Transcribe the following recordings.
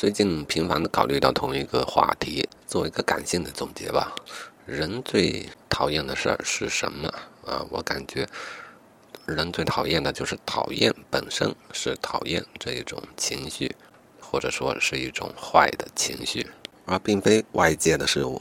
最近频繁的考虑到同一个话题，做一个感性的总结吧。人最讨厌的事儿是什么啊？我感觉人最讨厌的就是讨厌本身，是讨厌这一种情绪，或者说是一种坏的情绪，而并非外界的事物。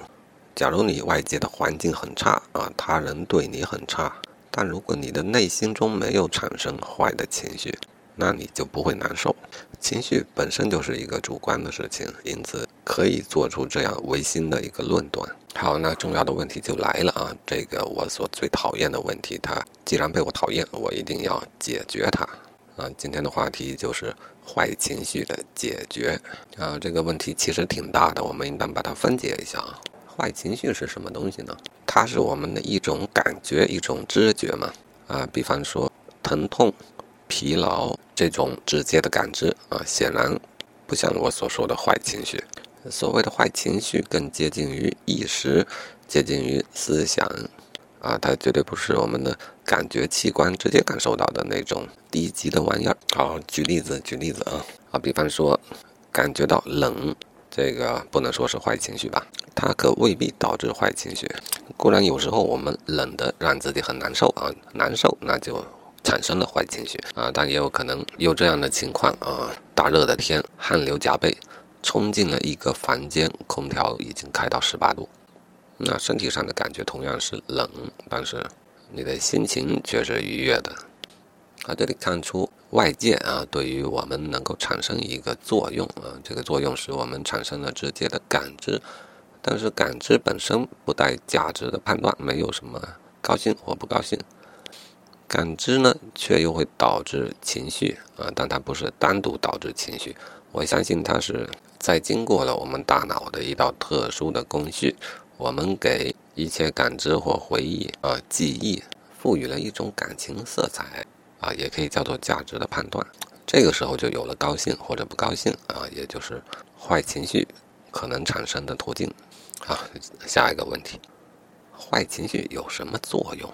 假如你外界的环境很差啊，他人对你很差，但如果你的内心中没有产生坏的情绪，那你就不会难受。情绪本身就是一个主观的事情，因此可以做出这样违心的一个论断。好，那重要的问题就来了啊！这个我所最讨厌的问题，它既然被我讨厌，我一定要解决它。啊，今天的话题就是坏情绪的解决。啊，这个问题其实挺大的，我们应当把它分解一下啊。坏情绪是什么东西呢？它是我们的一种感觉，一种知觉嘛。啊，比方说疼痛、疲劳。这种直接的感知啊，显然不像我所说的坏情绪。所谓的坏情绪更接近于意识，接近于思想啊，它绝对不是我们的感觉器官直接感受到的那种低级的玩意儿。好，举例子，举例子啊啊，比方说感觉到冷，这个不能说是坏情绪吧？它可未必导致坏情绪。固然有时候我们冷的让自己很难受啊，难受那就。产生了坏情绪啊，但也有可能有这样的情况啊，大热的天，汗流浃背，冲进了一个房间，空调已经开到十八度，那身体上的感觉同样是冷，但是你的心情却是愉悦的。啊，这里看出外界啊对于我们能够产生一个作用啊，这个作用使我们产生了直接的感知，但是感知本身不带价值的判断，没有什么高兴或不高兴。感知呢，却又会导致情绪啊，但它不是单独导致情绪。我相信它是在经过了我们大脑的一道特殊的工序，我们给一切感知或回忆啊、记忆赋予了一种感情色彩啊，也可以叫做价值的判断。这个时候就有了高兴或者不高兴啊，也就是坏情绪可能产生的途径。好，下一个问题，坏情绪有什么作用？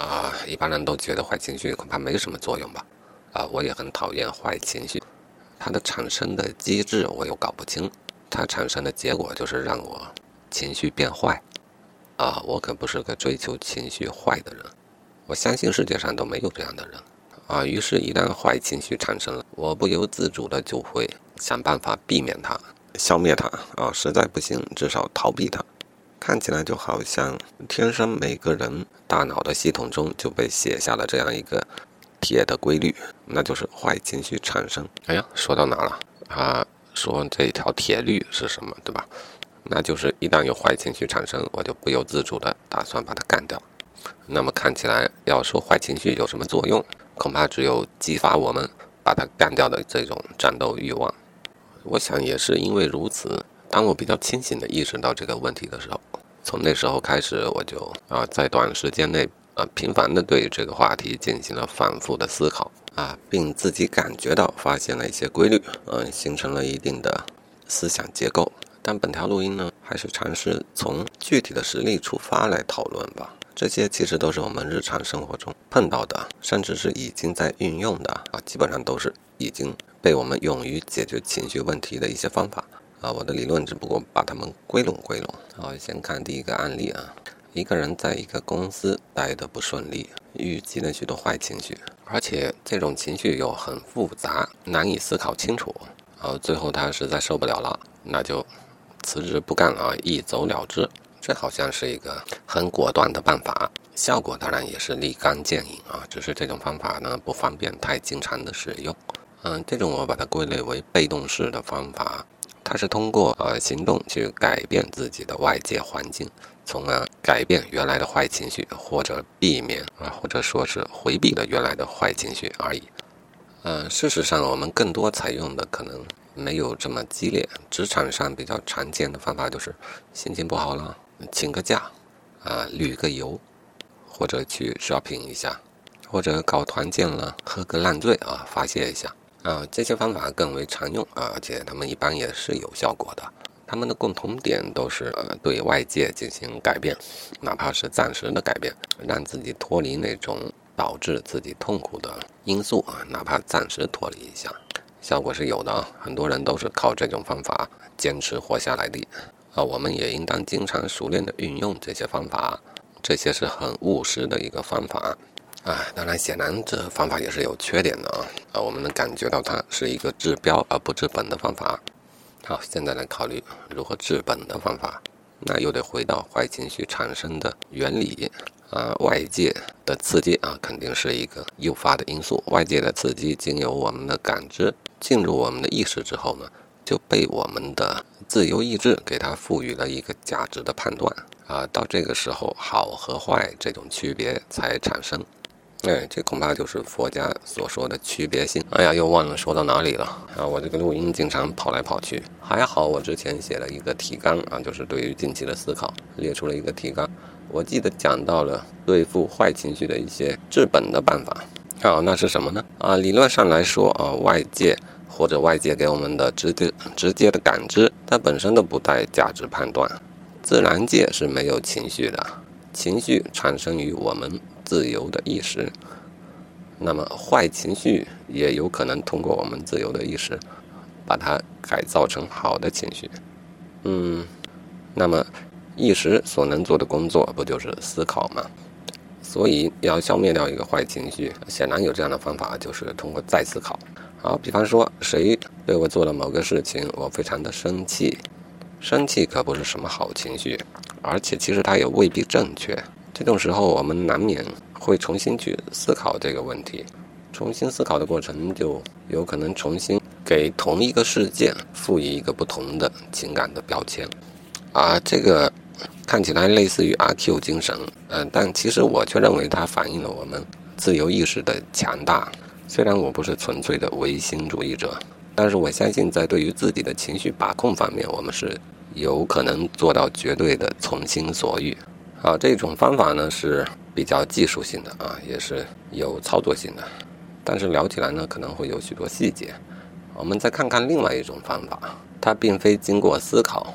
啊，一般人都觉得坏情绪恐怕没什么作用吧？啊，我也很讨厌坏情绪，它的产生的机制我又搞不清，它产生的结果就是让我情绪变坏。啊，我可不是个追求情绪坏的人，我相信世界上都没有这样的人。啊，于是，一旦坏情绪产生了，我不由自主的就会想办法避免它、消灭它。啊，实在不行，至少逃避它。看起来就好像天生每个人大脑的系统中就被写下了这样一个铁的规律，那就是坏情绪产生。哎呀，说到哪了？啊，说这条铁律是什么，对吧？那就是一旦有坏情绪产生，我就不由自主的打算把它干掉。那么看起来要说坏情绪有什么作用，恐怕只有激发我们把它干掉的这种战斗欲望。我想也是因为如此。当我比较清醒地意识到这个问题的时候，从那时候开始，我就啊在短时间内啊频繁的对这个话题进行了反复的思考啊，并自己感觉到发现了一些规律，嗯，形成了一定的思想结构。但本条录音呢，还是尝试从具体的实例出发来讨论吧。这些其实都是我们日常生活中碰到的，甚至是已经在运用的啊，基本上都是已经被我们用于解决情绪问题的一些方法。啊，我的理论只不过把它们归拢归拢。好，先看第一个案例啊，一个人在一个公司待得不顺利，郁积了许多坏情绪，而且这种情绪又很复杂，难以思考清楚。啊，最后他实在受不了了，那就辞职不干了，一走了之。这好像是一个很果断的办法，效果当然也是立竿见影啊。只是这种方法呢，不方便太经常的使用。嗯，这种我把它归类为被动式的方法。它是通过呃行动去改变自己的外界环境，从而改变原来的坏情绪，或者避免啊，或者说是回避了原来的坏情绪而已。嗯，事实上，我们更多采用的可能没有这么激烈。职场上比较常见的方法就是心情不好了，请个假，啊，旅个游，或者去 shopping 一下，或者搞团建了，喝个烂醉啊，发泄一下。啊，这些方法更为常用啊，而且他们一般也是有效果的。他们的共同点都是呃对外界进行改变，哪怕是暂时的改变，让自己脱离那种导致自己痛苦的因素啊，哪怕暂时脱离一下。效果是有的啊，很多人都是靠这种方法坚持活下来的啊。我们也应当经常熟练的运用这些方法，这些是很务实的一个方法啊。当然，显然这方法也是有缺点的啊啊，我们能感觉到它是一个治标而不治本的方法。好，现在来考虑如何治本的方法，那又得回到坏情绪产生的原理。啊，外界的刺激啊，肯定是一个诱发的因素。外界的刺激经由我们的感知进入我们的意识之后呢，就被我们的自由意志给它赋予了一个价值的判断啊。到这个时候，好和坏这种区别才产生。哎，这恐怕就是佛家所说的区别性。哎呀，又忘了说到哪里了啊！我这个录音经常跑来跑去，还好我之前写了一个提纲啊，就是对于近期的思考列出了一个提纲。我记得讲到了对付坏情绪的一些治本的办法。好，那是什么呢？啊，理论上来说啊，外界或者外界给我们的直接直接的感知，它本身都不带价值判断。自然界是没有情绪的，情绪产生于我们自由的意识。那么坏情绪也有可能通过我们自由的意识，把它改造成好的情绪。嗯，那么。一时所能做的工作不就是思考吗？所以要消灭掉一个坏情绪，显然有这样的方法，就是通过再思考。好，比方说谁对我做了某个事情，我非常的生气，生气可不是什么好情绪，而且其实它也未必正确。这种时候，我们难免会重新去思考这个问题，重新思考的过程就有可能重新给同一个事件赋予一个不同的情感的标签。啊，这个。看起来类似于阿 Q 精神，嗯，但其实我却认为它反映了我们自由意识的强大。虽然我不是纯粹的唯心主义者，但是我相信在对于自己的情绪把控方面，我们是有可能做到绝对的从心所欲。啊，这种方法呢是比较技术性的啊，也是有操作性的，但是聊起来呢可能会有许多细节。我们再看看另外一种方法，它并非经过思考，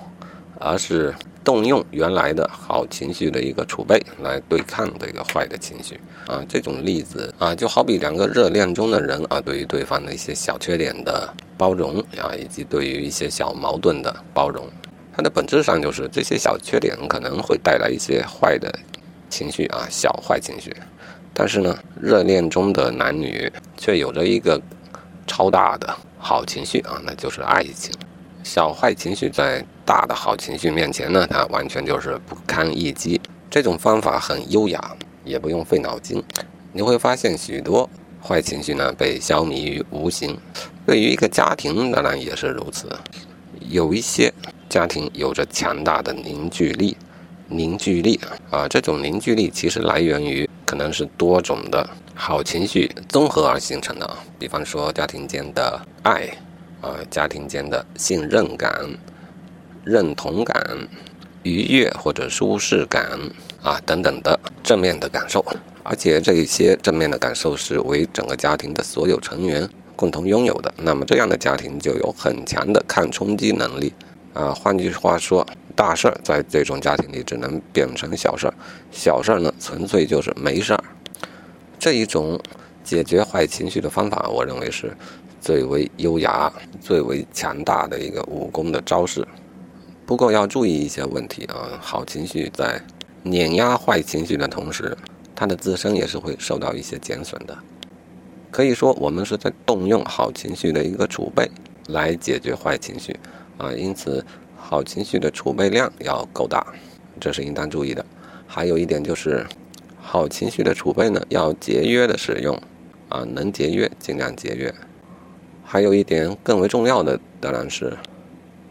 而是。动用原来的好情绪的一个储备来对抗这个坏的情绪啊，这种例子啊，就好比两个热恋中的人啊，对于对方的一些小缺点的包容啊，以及对于一些小矛盾的包容，它的本质上就是这些小缺点可能会带来一些坏的情绪啊，小坏情绪，但是呢，热恋中的男女却有着一个超大的好情绪啊，那就是爱情。小坏情绪在大的好情绪面前呢，它完全就是不堪一击。这种方法很优雅，也不用费脑筋。你会发现许多坏情绪呢被消弭于无形。对于一个家庭，当然也是如此。有一些家庭有着强大的凝聚力，凝聚力啊，这种凝聚力其实来源于可能是多种的好情绪综合而形成的。比方说家庭间的爱。啊，家庭间的信任感、认同感、愉悦或者舒适感啊等等的正面的感受，而且这一些正面的感受是为整个家庭的所有成员共同拥有的。那么这样的家庭就有很强的抗冲击能力啊。换句话说，大事儿在这种家庭里只能变成小事儿，小事儿呢纯粹就是没事儿。这一种解决坏情绪的方法，我认为是。最为优雅、最为强大的一个武功的招式，不过要注意一些问题啊。好情绪在碾压坏情绪的同时，它的自身也是会受到一些减损的。可以说，我们是在动用好情绪的一个储备来解决坏情绪啊。因此，好情绪的储备量要够大，这是应当注意的。还有一点就是，好情绪的储备呢要节约的使用啊，能节约尽量节约。还有一点更为重要的，当然是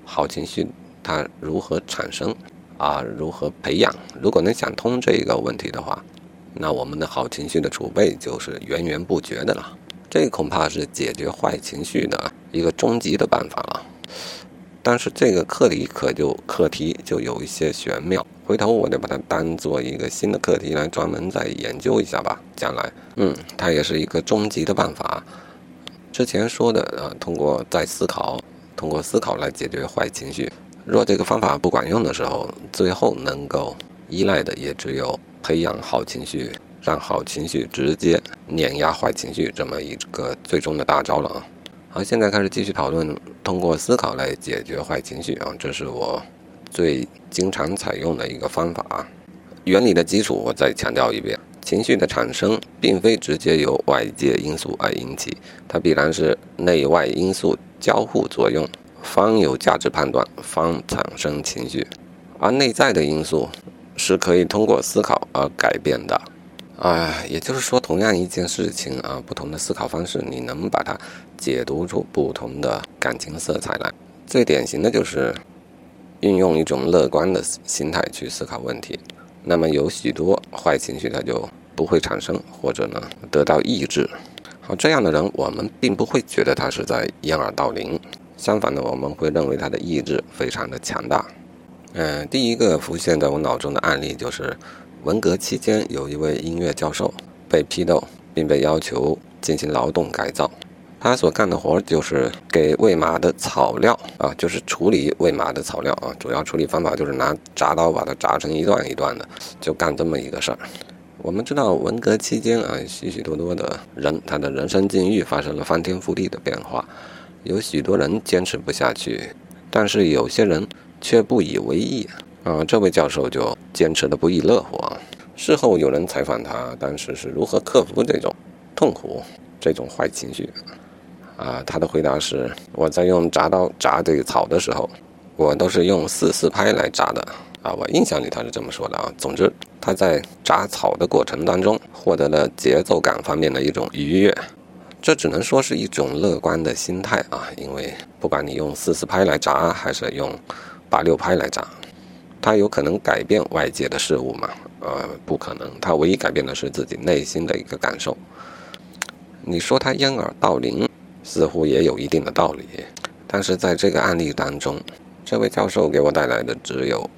好情绪它如何产生啊，如何培养。如果能想通这个问题的话，那我们的好情绪的储备就是源源不绝的了。这恐怕是解决坏情绪的一个终极的办法了。但是这个课题可就课题就有一些玄妙，回头我得把它当做一个新的课题来专门再研究一下吧。将来，嗯，它也是一个终极的办法。之前说的，呃，通过再思考，通过思考来解决坏情绪。若这个方法不管用的时候，最后能够依赖的也只有培养好情绪，让好情绪直接碾压坏情绪这么一个最终的大招了啊！好，现在开始继续讨论通过思考来解决坏情绪啊，这是我最经常采用的一个方法。原理的基础我再强调一遍：情绪的产生并非直接由外界因素而引起，它必然是内外因素交互作用，方有价值判断，方产生情绪。而内在的因素是可以通过思考而改变的。啊，也就是说，同样一件事情啊，不同的思考方式，你能把它解读出不同的感情色彩来。最典型的就是运用一种乐观的心态去思考问题，那么有许多坏情绪它就不会产生，或者呢得到抑制。好，这样的人我们并不会觉得他是在掩耳盗铃，相反的，我们会认为他的意志非常的强大。嗯，第一个浮现在我脑中的案例就是。文革期间，有一位音乐教授被批斗，并被要求进行劳动改造。他所干的活就是给喂马的草料啊，就是处理喂马的草料啊。主要处理方法就是拿铡刀把它铡成一段一段的，就干这么一个事儿。我们知道，文革期间啊，许许多多的人，他的人生境遇发生了翻天覆地的变化。有许多人坚持不下去，但是有些人却不以为意。啊，这位教授就坚持的不亦乐乎啊！事后有人采访他，当时是如何克服这种痛苦、这种坏情绪？啊，他的回答是：我在用铡刀铡这个草的时候，我都是用四四拍来铡的。啊，我印象里他是这么说的啊。总之，他在铡草的过程当中获得了节奏感方面的一种愉悦。这只能说是一种乐观的心态啊，因为不管你用四四拍来铡，还是用八六拍来铡。他有可能改变外界的事物吗？呃，不可能。他唯一改变的是自己内心的一个感受。你说他掩耳盗铃，似乎也有一定的道理。但是在这个案例当中，这位教授给我带来的只有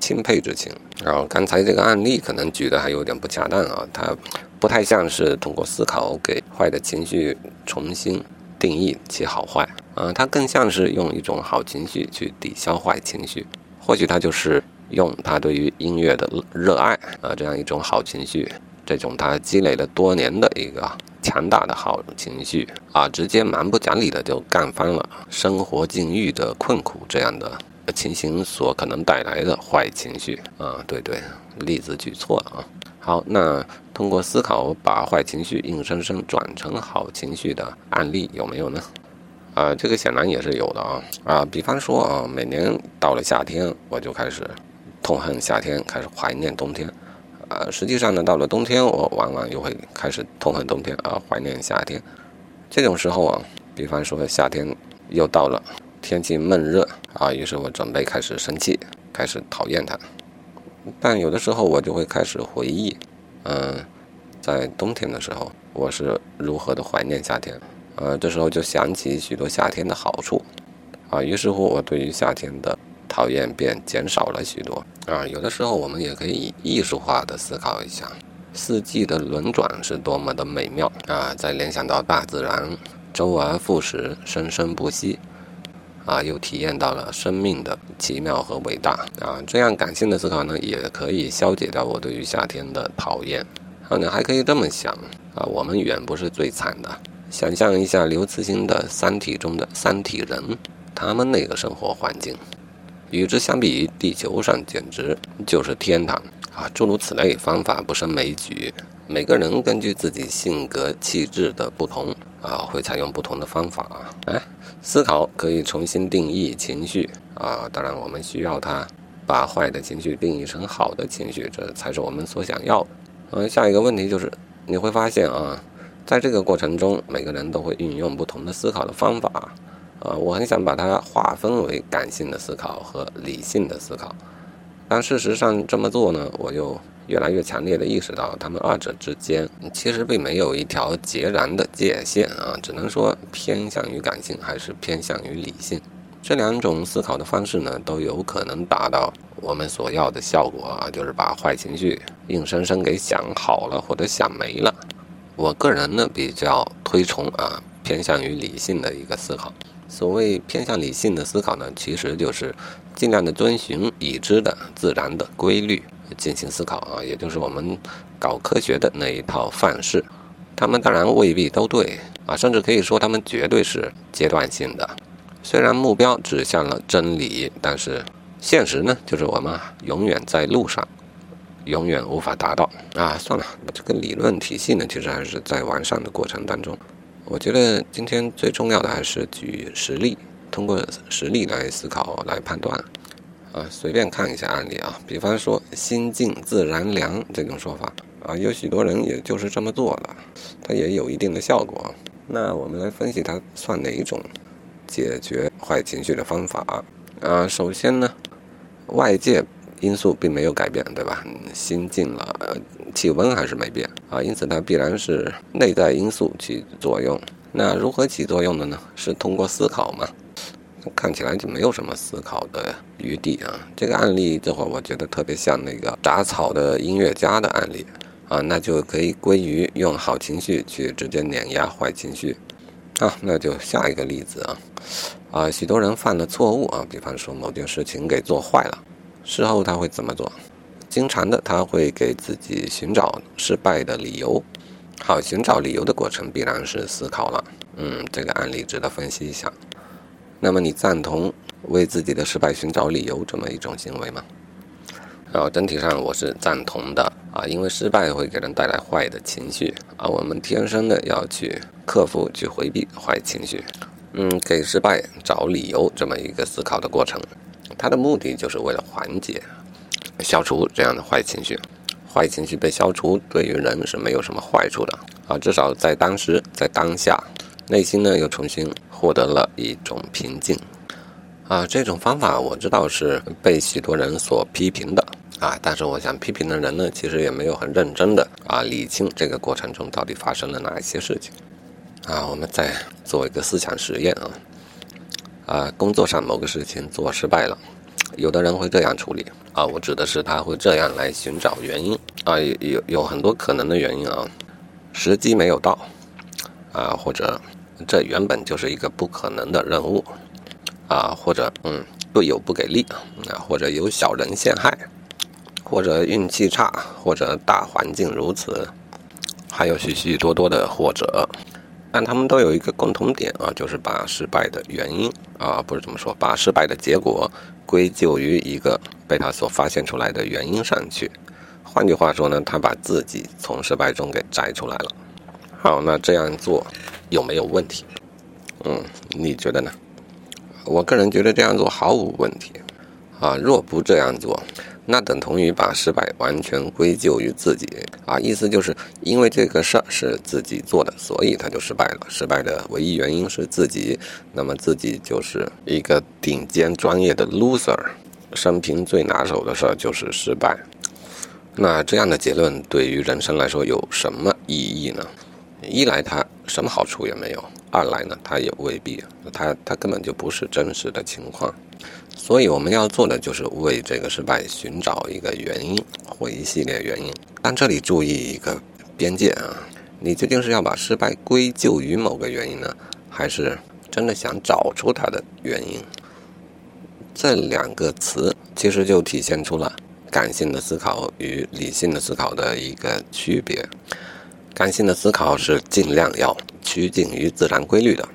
钦佩之情。然后刚才这个案例可能举的还有点不恰当啊，他不太像是通过思考给坏的情绪重新定义其好坏啊，他更像是用一种好情绪去抵消坏情绪。或许他就是用他对于音乐的热爱啊，这样一种好情绪，这种他积累了多年的一个强大的好情绪啊，直接蛮不讲理的就干翻了生活境遇的困苦这样的情形所可能带来的坏情绪啊，对对，例子举错了啊。好，那通过思考把坏情绪硬生生转成好情绪的案例有没有呢？啊，这个显然也是有的啊啊，比方说啊，每年到了夏天，我就开始痛恨夏天，开始怀念冬天。啊，实际上呢，到了冬天，我往往又会开始痛恨冬天啊，怀念夏天。这种时候啊，比方说夏天又到了，天气闷热啊，于是我准备开始生气，开始讨厌它。但有的时候我就会开始回忆，嗯，在冬天的时候，我是如何的怀念夏天。呃，这时候就想起许多夏天的好处，啊，于是乎我对于夏天的讨厌便减少了许多。啊，有的时候我们也可以艺术化的思考一下，四季的轮转是多么的美妙啊！再联想到大自然周而复始、生生不息，啊，又体验到了生命的奇妙和伟大啊！这样感性的思考呢，也可以消解掉我对于夏天的讨厌。啊，你还可以这么想啊，我们远不是最惨的。想象一下刘慈欣的《三体》中的三体人，他们那个生活环境，与之相比，地球上简直就是天堂啊！诸如此类，方法不胜枚举。每个人根据自己性格气质的不同啊，会采用不同的方法啊。哎，思考可以重新定义情绪啊！当然，我们需要它把坏的情绪定义成好的情绪，这才是我们所想要的。嗯，下一个问题就是，你会发现啊。在这个过程中，每个人都会运用不同的思考的方法，呃，我很想把它划分为感性的思考和理性的思考，但事实上这么做呢，我就越来越强烈的意识到，他们二者之间其实并没有一条截然的界限啊，只能说偏向于感性还是偏向于理性，这两种思考的方式呢，都有可能达到我们所要的效果啊，就是把坏情绪硬生生给想好了或者想没了。我个人呢比较推崇啊偏向于理性的一个思考。所谓偏向理性的思考呢，其实就是尽量的遵循已知的自然的规律进行思考啊，也就是我们搞科学的那一套范式。他们当然未必都对，啊，甚至可以说他们绝对是阶段性的。虽然目标指向了真理，但是现实呢，就是我们永远在路上，永远无法达到。啊，算了，这个理论体系呢，其实还是在完善的过程当中。我觉得今天最重要的还是举实例，通过实例来思考、来判断。啊，随便看一下案例啊，比方说“心静自然凉”这种说法啊，有许多人也就是这么做的，它也有一定的效果。那我们来分析它算哪一种解决坏情绪的方法啊？首先呢，外界因素并没有改变，对吧？心静了，气温还是没变啊，因此它必然是内在因素起作用。那如何起作用的呢？是通过思考吗？看起来就没有什么思考的余地啊！这个案例这会儿我觉得特别像那个杂草的音乐家的案例啊，那就可以归于用好情绪去直接碾压坏情绪啊。那就下一个例子啊啊，许多人犯了错误啊，比方说某件事情给做坏了，事后他会怎么做？经常的他会给自己寻找失败的理由。好，寻找理由的过程必然是思考了。嗯，这个案例值得分析一下。那么你赞同为自己的失败寻找理由这么一种行为吗？然后整体上我是赞同的啊，因为失败会给人带来坏的情绪啊，我们天生的要去克服、去回避坏情绪。嗯，给失败找理由这么一个思考的过程，它的目的就是为了缓解、消除这样的坏情绪。坏情绪被消除，对于人是没有什么坏处的啊，至少在当时、在当下，内心呢又重新。获得了一种平静，啊，这种方法我知道是被许多人所批评的啊，但是我想批评的人呢，其实也没有很认真的啊理清这个过程中到底发生了哪一些事情，啊，我们再做一个思想实验啊，啊，工作上某个事情做失败了，有的人会这样处理啊，我指的是他会这样来寻找原因啊，有有很多可能的原因啊，时机没有到啊，或者。这原本就是一个不可能的任务，啊，或者嗯，队友不给力啊，或者有小人陷害，或者运气差，或者大环境如此，还有许许多多的或者，但他们都有一个共同点啊，就是把失败的原因啊，不是这么说，把失败的结果归咎于一个被他所发现出来的原因上去。换句话说呢，他把自己从失败中给摘出来了。好，那这样做。有没有问题？嗯，你觉得呢？我个人觉得这样做毫无问题。啊，若不这样做，那等同于把失败完全归咎于自己。啊，意思就是因为这个事儿是自己做的，所以他就失败了。失败的唯一原因是自己，那么自己就是一个顶尖专业的 loser，生平最拿手的事儿就是失败。那这样的结论对于人生来说有什么意义呢？一来他什么好处也没有，二来呢他也未必，他他根本就不是真实的情况，所以我们要做的就是为这个失败寻找一个原因或一系列原因。但这里注意一个边界啊，你究竟是要把失败归咎于某个原因呢，还是真的想找出它的原因？这两个词其实就体现出了感性的思考与理性的思考的一个区别。感性的思考是尽量要趋近于自然规律的，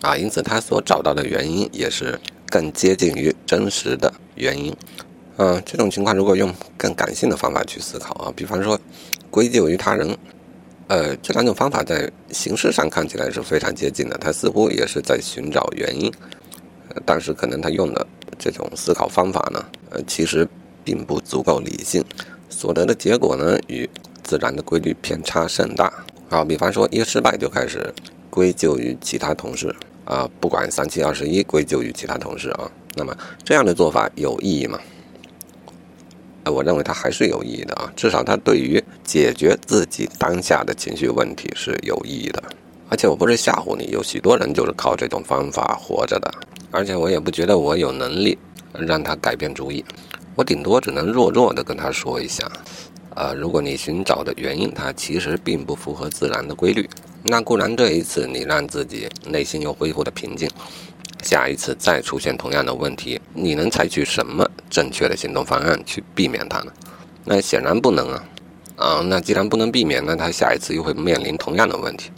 啊，因此他所找到的原因也是更接近于真实的原因。嗯，这种情况如果用更感性的方法去思考啊，比方说归咎于他人，呃，这两种方法在形式上看起来是非常接近的，他似乎也是在寻找原因，但是可能他用的这种思考方法呢，呃，其实并不足够理性，所得的结果呢与。自然的规律偏差甚大啊！比方说，一失败就开始归咎于其他同事啊，不管三七二十一，归咎于其他同事啊。那么这样的做法有意义吗？我认为它还是有意义的啊，至少它对于解决自己当下的情绪问题是有意义的。而且我不是吓唬你，有许多人就是靠这种方法活着的。而且我也不觉得我有能力让他改变主意，我顶多只能弱弱的跟他说一下。呃，如果你寻找的原因它其实并不符合自然的规律，那固然这一次你让自己内心又恢复了平静，下一次再出现同样的问题，你能采取什么正确的行动方案去避免它呢？那显然不能啊！啊，那既然不能避免，那他下一次又会面临同样的问题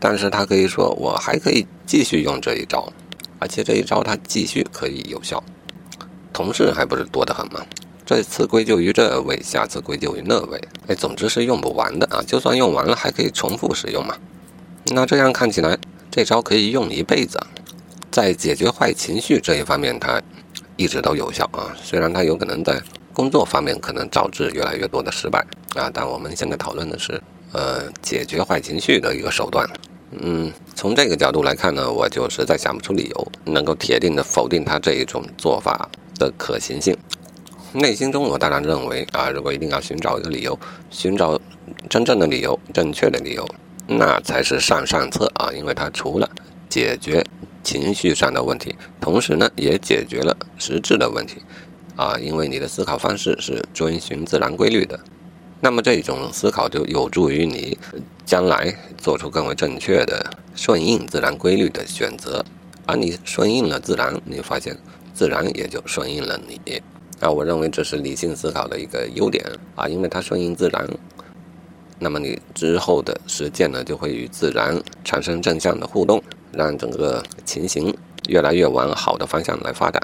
但是他可以说我还可以继续用这一招，而且这一招他继续可以有效，同事还不是多得很吗？这次归咎于这位，下次归咎于那位，哎，总之是用不完的啊！就算用完了，还可以重复使用嘛。那这样看起来，这招可以用一辈子，在解决坏情绪这一方面，它一直都有效啊。虽然它有可能在工作方面可能导致越来越多的失败啊，但我们现在讨论的是，呃，解决坏情绪的一个手段。嗯，从这个角度来看呢，我就实在想不出理由能够铁定的否定他这一种做法的可行性。内心中，我当然认为啊，如果一定要寻找一个理由，寻找真正的理由、正确的理由，那才是上上策啊！因为它除了解决情绪上的问题，同时呢，也解决了实质的问题啊！因为你的思考方式是遵循自然规律的，那么这种思考就有助于你将来做出更为正确的顺应自然规律的选择。而你顺应了自然，你发现自然也就顺应了你。啊，我认为这是理性思考的一个优点啊，因为它顺应自然，那么你之后的实践呢，就会与自然产生正向的互动，让整个情形越来越往好的方向来发展。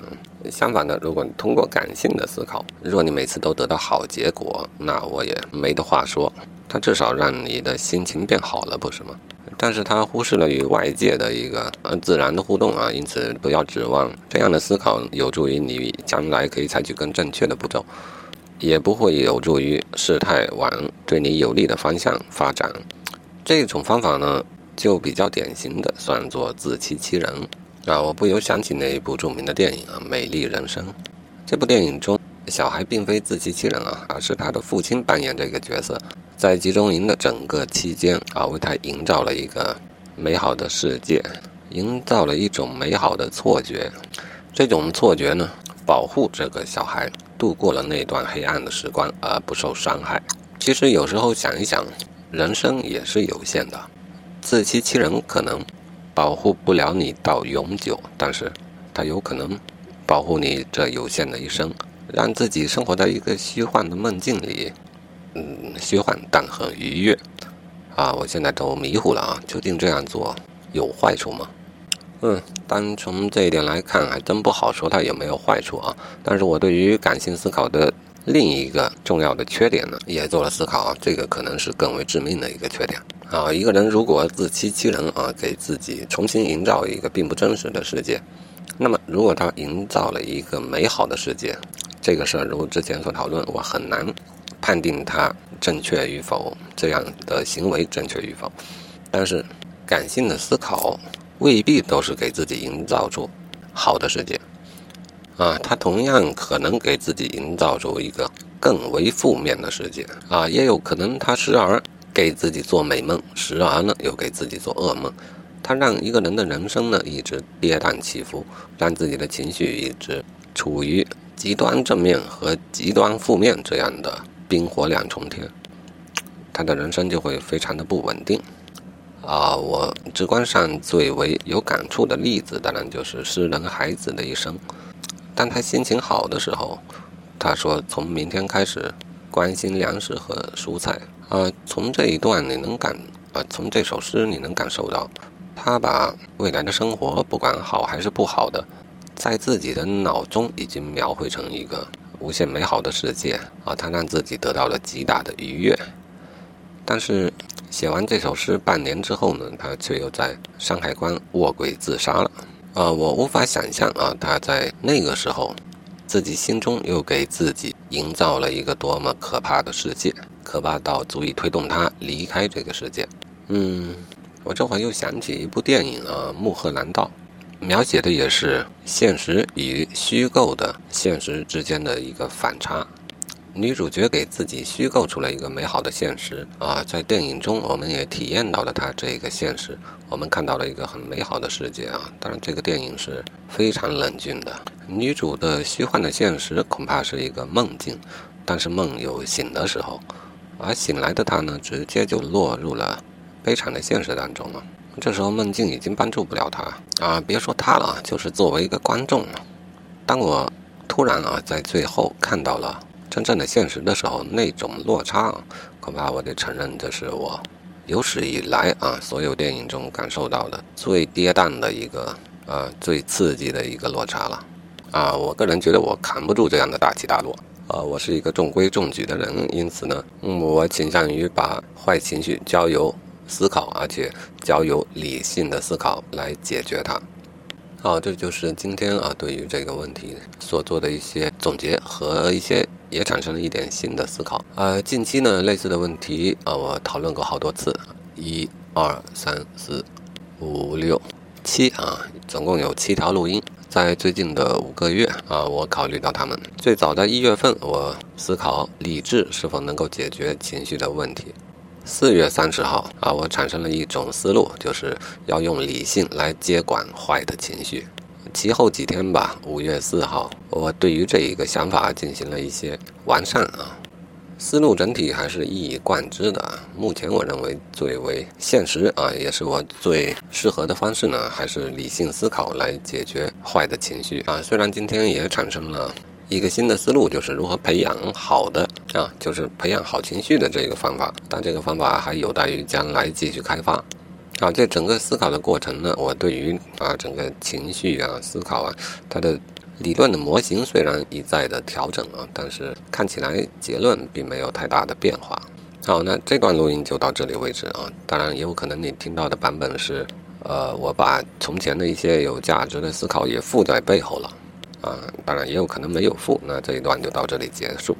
相反的，如果你通过感性的思考，如果你每次都得到好结果，那我也没得话说，它至少让你的心情变好了，不是吗？但是他忽视了与外界的一个呃自然的互动啊，因此不要指望这样的思考有助于你将来可以采取更正确的步骤，也不会有助于事态往对你有利的方向发展。这种方法呢，就比较典型的算作自欺欺人啊！我不由想起那一部著名的电影啊，《美丽人生》。这部电影中，小孩并非自欺欺人啊，而是他的父亲扮演这个角色。在集中营的整个期间啊，为他营造了一个美好的世界，营造了一种美好的错觉。这种错觉呢，保护这个小孩度过了那段黑暗的时光而不受伤害。其实有时候想一想，人生也是有限的，自欺欺人可能保护不了你到永久，但是它有可能保护你这有限的一生，让自己生活在一个虚幻的梦境里。嗯，虚幻但很愉悦，啊，我现在都迷糊了啊！究竟这样做有坏处吗？嗯，单从这一点来看，还真不好说它有没有坏处啊。但是我对于感性思考的另一个重要的缺点呢，也做了思考啊。这个可能是更为致命的一个缺点啊。一个人如果自欺欺人啊，给自己重新营造一个并不真实的世界，那么如果他营造了一个美好的世界，这个事儿如之前所讨论，我很难。判定它正确与否，这样的行为正确与否，但是感性的思考未必都是给自己营造出好的世界，啊，它同样可能给自己营造出一个更为负面的世界，啊，也有可能他时而给自己做美梦，时而呢又给自己做噩梦，他让一个人的人生呢一直跌宕起伏，让自己的情绪一直处于极端正面和极端负面这样的。冰火两重天，他的人生就会非常的不稳定啊！我直观上最为有感触的例子，当然就是诗人孩子的一生。当他心情好的时候，他说：“从明天开始，关心粮食和蔬菜。”啊，从这一段你能感啊，从这首诗你能感受到，他把未来的生活，不管好还是不好的，在自己的脑中已经描绘成一个。无限美好的世界啊，他让自己得到了极大的愉悦。但是写完这首诗半年之后呢，他却又在山海关卧轨自杀了。啊，我无法想象啊，他在那个时候自己心中又给自己营造了一个多么可怕的世界，可怕到足以推动他离开这个世界。嗯，我这会儿又想起一部电影啊，《穆赫兰道》。描写的也是现实与虚构的现实之间的一个反差。女主角给自己虚构出了一个美好的现实啊，在电影中我们也体验到了她这个现实，我们看到了一个很美好的世界啊。当然，这个电影是非常冷峻的。女主的虚幻的现实恐怕是一个梦境，但是梦有醒的时候，而醒来的她呢，直接就落入了悲惨的现实当中了。这时候梦境已经帮助不了他啊！别说他了，就是作为一个观众，当我突然啊在最后看到了真正的现实的时候，那种落差，恐怕我得承认这是我有史以来啊，所有电影中感受到的最跌宕的一个啊，最刺激的一个落差了。啊，我个人觉得我扛不住这样的大起大落。啊，我是一个中规中矩的人，因此呢，嗯，我倾向于把坏情绪交由思考，而且交由理性的思考来解决它。好，这就是今天啊对于这个问题所做的一些总结和一些也产生了一点新的思考。呃，近期呢类似的问题啊，我讨论过好多次，一、二、三、四、五、六、七啊，总共有七条录音。在最近的五个月啊，我考虑到他们。最早的一月份，我思考理智是否能够解决情绪的问题。四月三十号啊，我产生了一种思路，就是要用理性来接管坏的情绪。其后几天吧，五月四号，我对于这一个想法进行了一些完善啊。思路整体还是一以贯之的。目前我认为最为现实啊，也是我最适合的方式呢，还是理性思考来解决坏的情绪啊。虽然今天也产生了一个新的思路，就是如何培养好的啊，就是培养好情绪的这个方法，但这个方法还有待于将来继续开发啊。这整个思考的过程呢，我对于啊整个情绪啊思考啊它的。理论的模型虽然一再的调整啊，但是看起来结论并没有太大的变化。好，那这段录音就到这里为止啊。当然，也有可能你听到的版本是，呃，我把从前的一些有价值的思考也附在背后了，啊，当然也有可能没有付。那这一段就到这里结束。